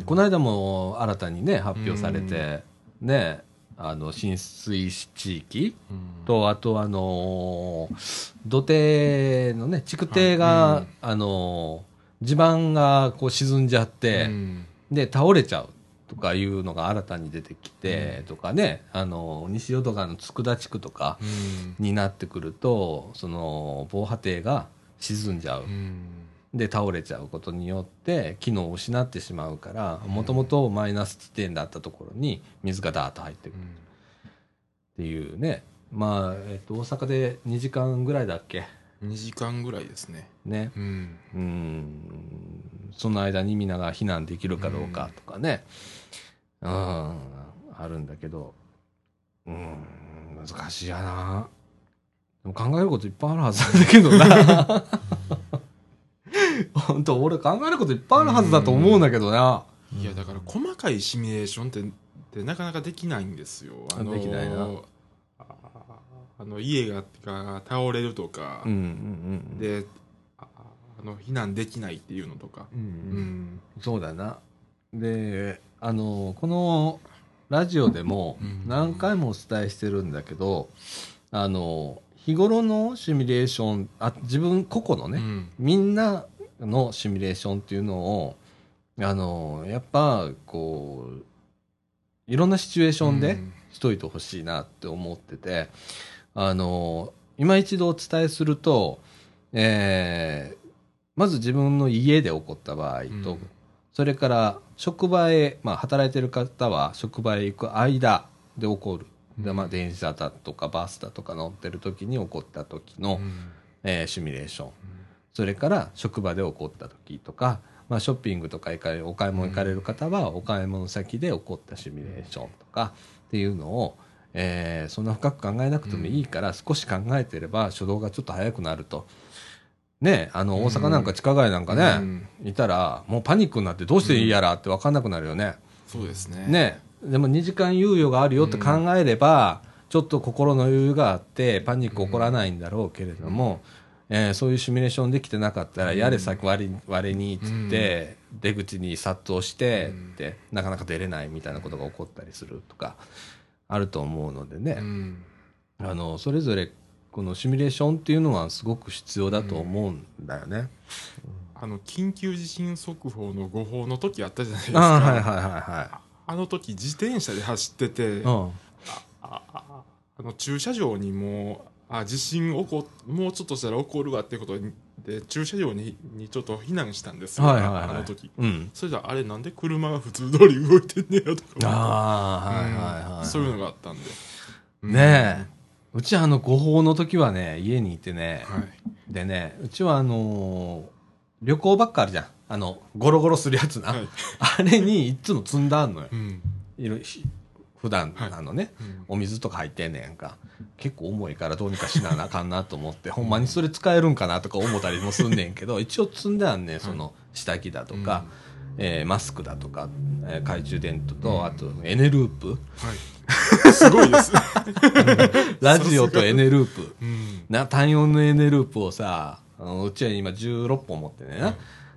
んこの間も新たにね発表されて、ねあの浸水地域とあとあのー土手のね築堤が、あのー地盤がこう沈んじゃって、うん。で倒れちゃうとかいうのが新たに出てきて、とかねあの西淀川の佃地区とかうん。になってくるとその防波堤が沈んじゃう、うんで倒れちゃうことによって機能を失ってしまうからもともとマイナス地点だったところに水がダーッと入ってくる。っていうね。まあ、えっと、大阪で2時間ぐらいだっけ？2時間ぐらいですね。ね。うん。うん。その間にみんなが避難できるかどうかとかね、うん、あるんだけど、うん、難しいやな。でも考えることいっぱいあるはずなんだけどな。本当俺考えることいっぱいあるはずだと思うんだけどな。いやだから細かいシミュレーションってってなかなかできないんですよ。あのできないなああの家がが倒れるとか、うんうんうん。でああの避難できないっていうのとか。うんううんんそうだな。で、あの、このラジオでもうん何回もお伝えしてるんだけど、あの、日頃のシミュレーション、あ自分個々のね、うんみんなのシミュレーションっていうのを、あの、やっぱ、こう、いろんなシチュエーションでうんしといてほしいなって思ってて、あの、今一度お伝えすると、えーまず自分の家で起こった場合と、うんそれから職場へ、まあ、働いてる方は職場へ行く間で起こる。でまあ、電車だとかバスだとか乗ってる時に起こった時の、うんえーシミュレーション。それから職場で起こった時とか、まあ、ショッピングとか行かれお買い物行かれる方はお買い物先で起こったシミュレーションとかっていうのを、えーそんな深く考えなくてもいいから少し考えてれば初動がちょっと早くなると。ねあの大阪なんか地下街なんかね、うんいたらもうパニックになってどうしていいやらって分かんなくなるよね。そうですね。ねでも2時間猶予があるよって考えれば、ちょっと心の余裕があってパニック起こらないんだろうけれども、えーそういうシミュレーションできてなかったら、うん。やれ先割り割れにっつって、出口に殺到してって、なかなか出れないみたいなことが起こったりするとかあると思うのでね、うん。あのそれぞれこのシミュレーションっていうのはすごく必要だと思うんだよね。あの緊急地震速報の誤報の時あったじゃないですか。ああはいはいはあの時自転車で走ってて。あああの駐車場にもうあ地震起こもうちょっとしたら起こるわってことで駐車場ににちょっと避難したんですよ、はいはいはいあの時うん。うん。それじゃあれなんで車が普通通り動いてんねやとかああ、はいはいはい。そういうのがあったんで、ねえうちあの誤報の時はね家にいてね、はいでねうちはあのー旅行ばっかあるじゃん。あのゴロゴロするやつな、はい。あれにいつも積んだんのよ。うん。普段、はい。あのね。うん。お水とか入ってんねやんか。結構重いからどうにかしなあかんなと思ってほんまにそれ使えるんかなとか思ったりもすんねんけど一応積んであんねんその下着だとか、えーマスクだとか、えー懐中電灯と、うん。あとエネループ。はい。すごいです。ラジオとエネループ。うん。な単音のエネループをさあのうちは今16本持ってね、はい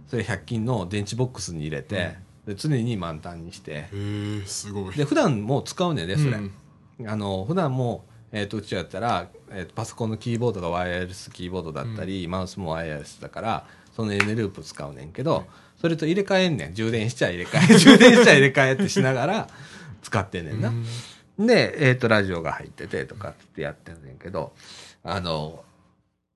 それ100均の電池ボックスに入れて、で常に満タンにして。へえすごい。で普段もう使うねんねそれ、うん。あの普段もえー、とうちやったら、えーとパソコンのキーボードがワイヤレスキーボードだったり、マウスもワイヤレスだからそのエネループ使うねんけど、はいそれと入れ替えんねん。充電しちゃ入れ替え 充電しちゃ入れ替えってしながら使ってんねんな、うん。で、えっ、と、ラジオが入っててとかってやってんねんけど、あの、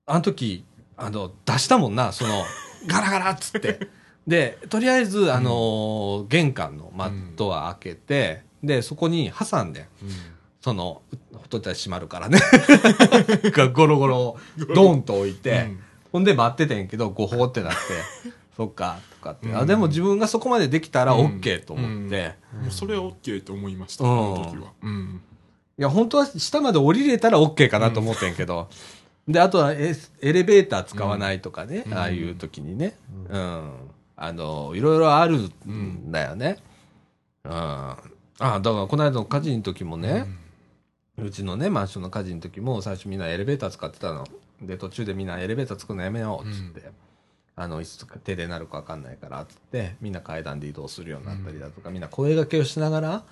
あの時、あの、出したもんな、その、ガラガラっつって。で、とりあえず、あの、玄関のマットは開けて、で、そこに挟んで、うん。その、ほっといたら閉まるからね。がゴロゴロ、ドンと置いて、うん。ほんで待っててんけど、誤報ってなって、そっか、とかって。あ、うん。でも自分がそこまでできたらうん。OK と思って、もうそれは OK と思いました、うん。あの時は。うん。いや、本当は下まで降りれたら OK かなと思ってんけど、で、あとはエスエレベーター使わないとかね、うんああいう時にね、うん、あの、いろいろあるんだよね。うん。あ、だからこの間の火事の時もね、うちのね、マンションの火事の時も最初みんなエレベーター使ってたの。で、途中でみんなエレベーター作るのやめようっつって。あの、いつ手でなるか分かんないからっつって、みんな階段で移動するようになったりだとか、みんな声掛けをしながら、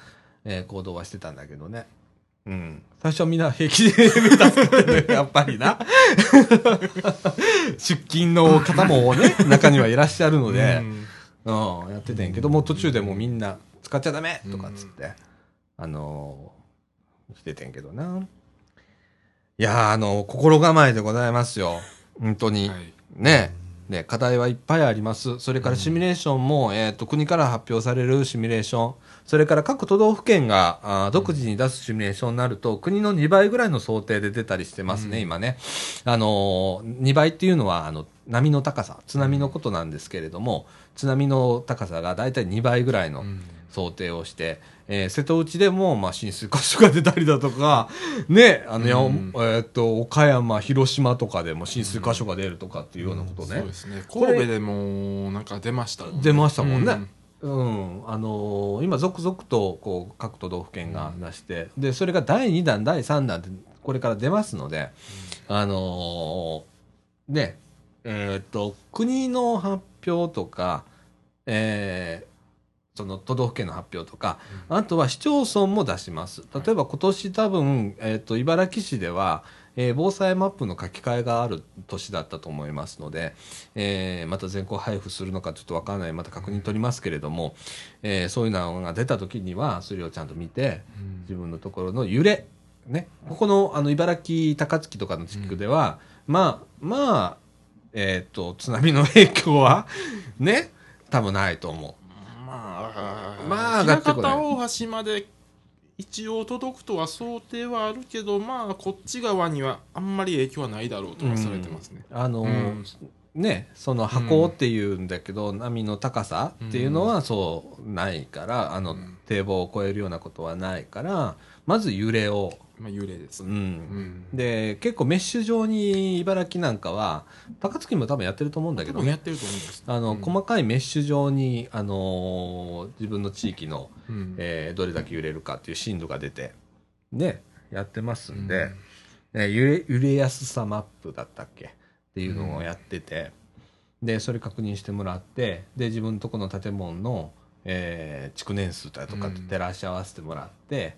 えー行動はしてたんだけどね。うん。最初はみんな平気でエレベーター使ってるやっぱりな。出勤の方もね、中にはいらっしゃるので、うん、やっててんけど、もう途中でもうみんな使っちゃダメとかっつって、あのー、しててんけどな。いやー、あの、心構えでございますよ。本当に。はい。ね。ね、課題はいっぱいあります。それからシミュレーションも、えっ、と、国から発表されるシミュレーション、それから各都道府県が独自に出すシミュレーションになると、国の2倍ぐらいの想定で出たりしてますね、うん今ね。あのー、2倍っていうのは、あの、波の高さ、津波のことなんですけれども、津波の高さがだいたい2倍ぐらいのうん想定をして、えー瀬戸内でも、まあ、浸水箇所が出たりだとか、ね、あの、やうんえーっと、岡山、広島とかでも浸水箇所が出るとかっていうようなことね。そうですね。神戸でもなんか出ましたもんね。出ましたもんね。うん。うん、あのー今、続々とこう各都道府県が出して、でそれが第2弾、第3弾ってこれから出ますので、あのーねえーっと国の発表とか、えーその都道府県の発表とか、あとは市町村も出します。例えば今年多分、えーっと茨城市では、えー防災マップの書き換えがある年だったと思いますので、えーまた全校配布するのかちょっとわからない、また確認取りますけれども、えーそういうのが出た時には、それをちゃんと見て、うん。自分のところの揺れ、ね、ここのあの茨城、高槻とかの地区では、まあ、まあ、えっ、と、津波の影響は、ね、多分ないと思まあ、まあ上がってこない。大橋まで一応届くとは想定はあるけど、まあ、こっち側にはあんまり影響はないだろうとはされてますね。う。あの、うんね、その箱っていうんだけど、波の高さっていうのはそうないから、あのうん堤防を越えるようなことはないから、まず揺れを、まあ、揺れです。うね。ん。で、結構メッシュ状に茨城なんかは、高槻も多分やってると思うんだけどやってると思うんです。あの、うん。細かいメッシュ状に、あのー自分の地域の、うん。えーどれだけ揺れるかっていう震度が出て、ね、やってますんで、うん。ね揺れ、揺れやすさマップだったっけ？っていうのをやってて、で、それ確認してもらって、で、自分のとこの建物の、えー築年数だとかと照らし合わせてもらって、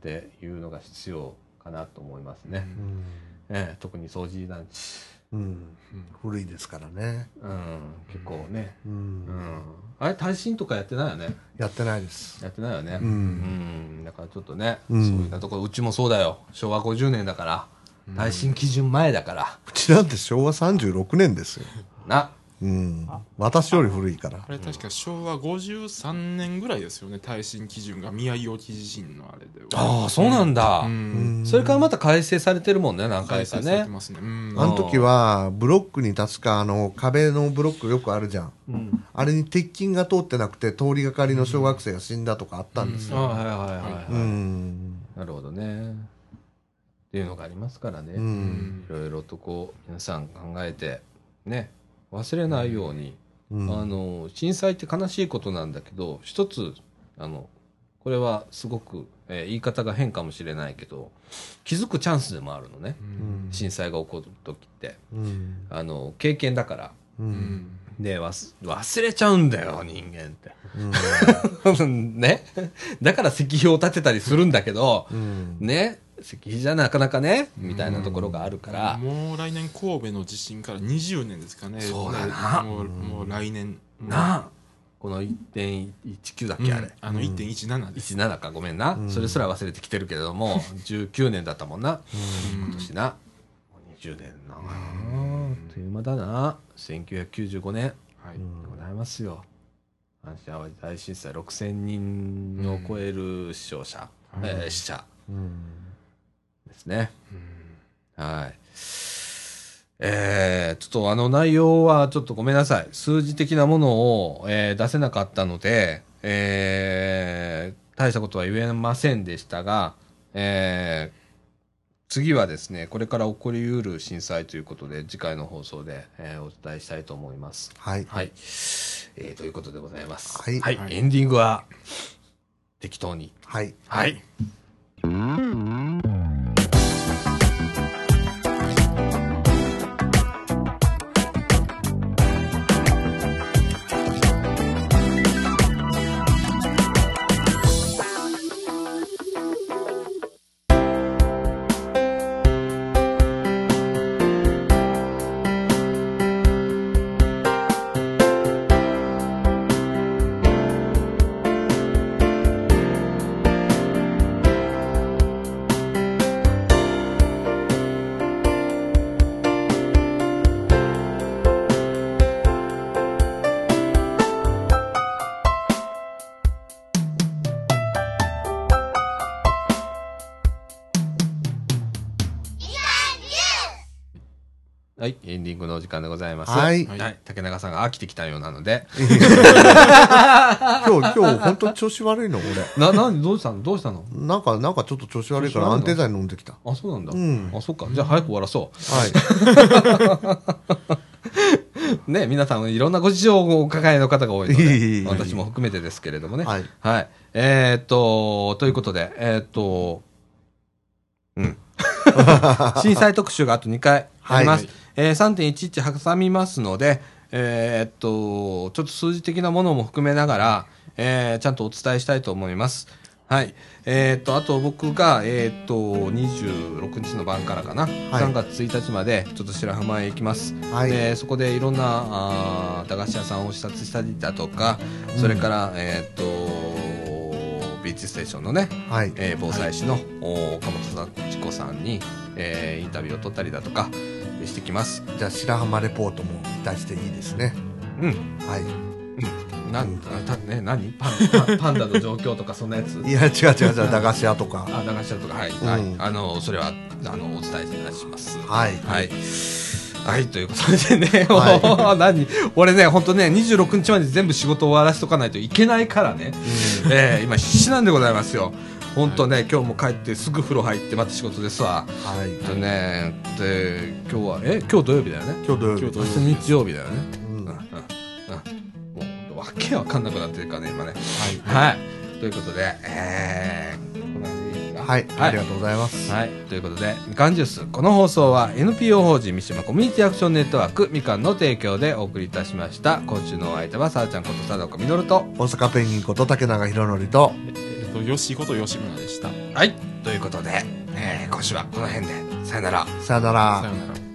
っていうのが必要かなと思いますね。ええ特に掃除団地。うんうん古いですからね、うん、結構ね。うんうん。あれ、耐震とかやってないよね。やってないですやってないよね。うんうんだからちょっとね、うんそういうところ、うちもそうだよ。昭和50年だから、耐震基準前だから。うちなんて昭和36年ですよな。うん。私より古いからあ。れ確か昭和53年ぐらいですよね耐震基準が宮城沖地震のあれでああ、そうなんだ。うんそれからまた改正されてるもんね、何回かね改正されて。ますねうんあの時は、ブロックに立つか、あの、壁のブロックよくあるじゃん。うん。あれに鉄筋が通ってなくて、通りがかりの小学生が死んだとかあったんですよ。ああ、はいはいはいはい。うん。なるほどね。っていうのがありますからね。う。うんんいろいろとこう、皆さん考えて、ね、忘れないように、うんあの、震災って悲しいことなんだけど、一つ、あの、これはすごく、えー言い方が変かもしれないけど、気づくチャンスでもあるのね。うん震災が起こる時って。うん。あの、経験だから。う。うんんで、忘忘れちゃうんだよ、人間って。うん。ね。だから石碑を建てたりするんだけど、うん。ね。石碑じゃなかなかね、みたいなところがあるから、もう来年神戸の地震から20年ですかね。そうだな。もうもう来年。なあ、この1.19だっけ、あれ。うん。あの1.17です。17か。ごめんな、うん。それすら忘れてきてるけれども19年だったもんな。うん。今年な。もう20年な。あっという間だな。1995年。はい。でございますよ。阪神・淡路大震災6000人を超える死傷者、うん。えー死者。うん。ですねうんはいえー、ちょっとあの内容はちょっとごめんなさい。数字的なものを、えー出せなかったので、えー大したことは言えませんでしたが、えー次はですね、これから起こりうる震災ということで、次回の放送で、えーお伝えしたいと思います。はい。はい。えーということでございます。はいはい。はいエンディングは、適当に。はい。はい。はい。ざいます。はいはい。竹中さんが飽きてきたようなので、今日、今日、本当調子悪いの、俺。な、な、どうしたの？どうしたの？なんか、なんかちょっと調子悪いから安定剤飲んできた。あ、そうなんだ。うんあ、そっか。じゃあ早く終わらそはい。う。ね、皆さんいろんなご事情をお抱えの方が多いので、え私も含めてですけれどもね。はい。はい。えーっと、ということで、えーっと、うん。震災特集があと2回あります。はいえー3.11挟みますので、えーっと、ちょっと数字的なものも含めながら、えーちゃんとお伝えしたいと思います。はい。えーっと、あと僕が、えーっと、26日の晩からかな、3月1日まで、ちょっと白浜へ行きます。はい。でそこでいろんなあー駄菓子屋さんを視察したりだとか、それから、えーっとビーチステーションのね、はい。えー防災士の、お岡本幸子さんに、えーインタビューを取ったりだとかしてきます。じゃあ、白浜レポートも期待していいですね。うん。はい。なんたね何？パン パンパンダの状況とかそんなやつ？いや、違う違う違う、駄菓子屋とか。あ駄菓子屋とかはい、うんはいあのそれはあのお伝えします。はい。はい。はい、ということでね、は 何？俺ね、本当ね、26日まで全部仕事終わらせとかないといけないからね、えー今必死なんでございますよ。本当ね、今日も帰ってすぐ風呂入ってまた仕事ですわ。はい。とね、で、今日は、え、今日土曜日だよね。今日土曜日。明日日曜日だよね。うんうん、うん、うん。もう、わけわかんなくなってるからね、今ね。はいはい。ということで、えー、こんな感じでいはい。ありがとうございます。はい。ということで、みかんジュース。この放送は NPO 法人三島コミュニティアクションネットワークみかんの提供でお送りいたしました。今週のお相手は、さあちゃんこと佐藤みのると。大阪ペンギンこと竹永宏典と、と吉こと吉村でしたはい。ということで、えー今週はこの辺で、さよなら。さよならさようなら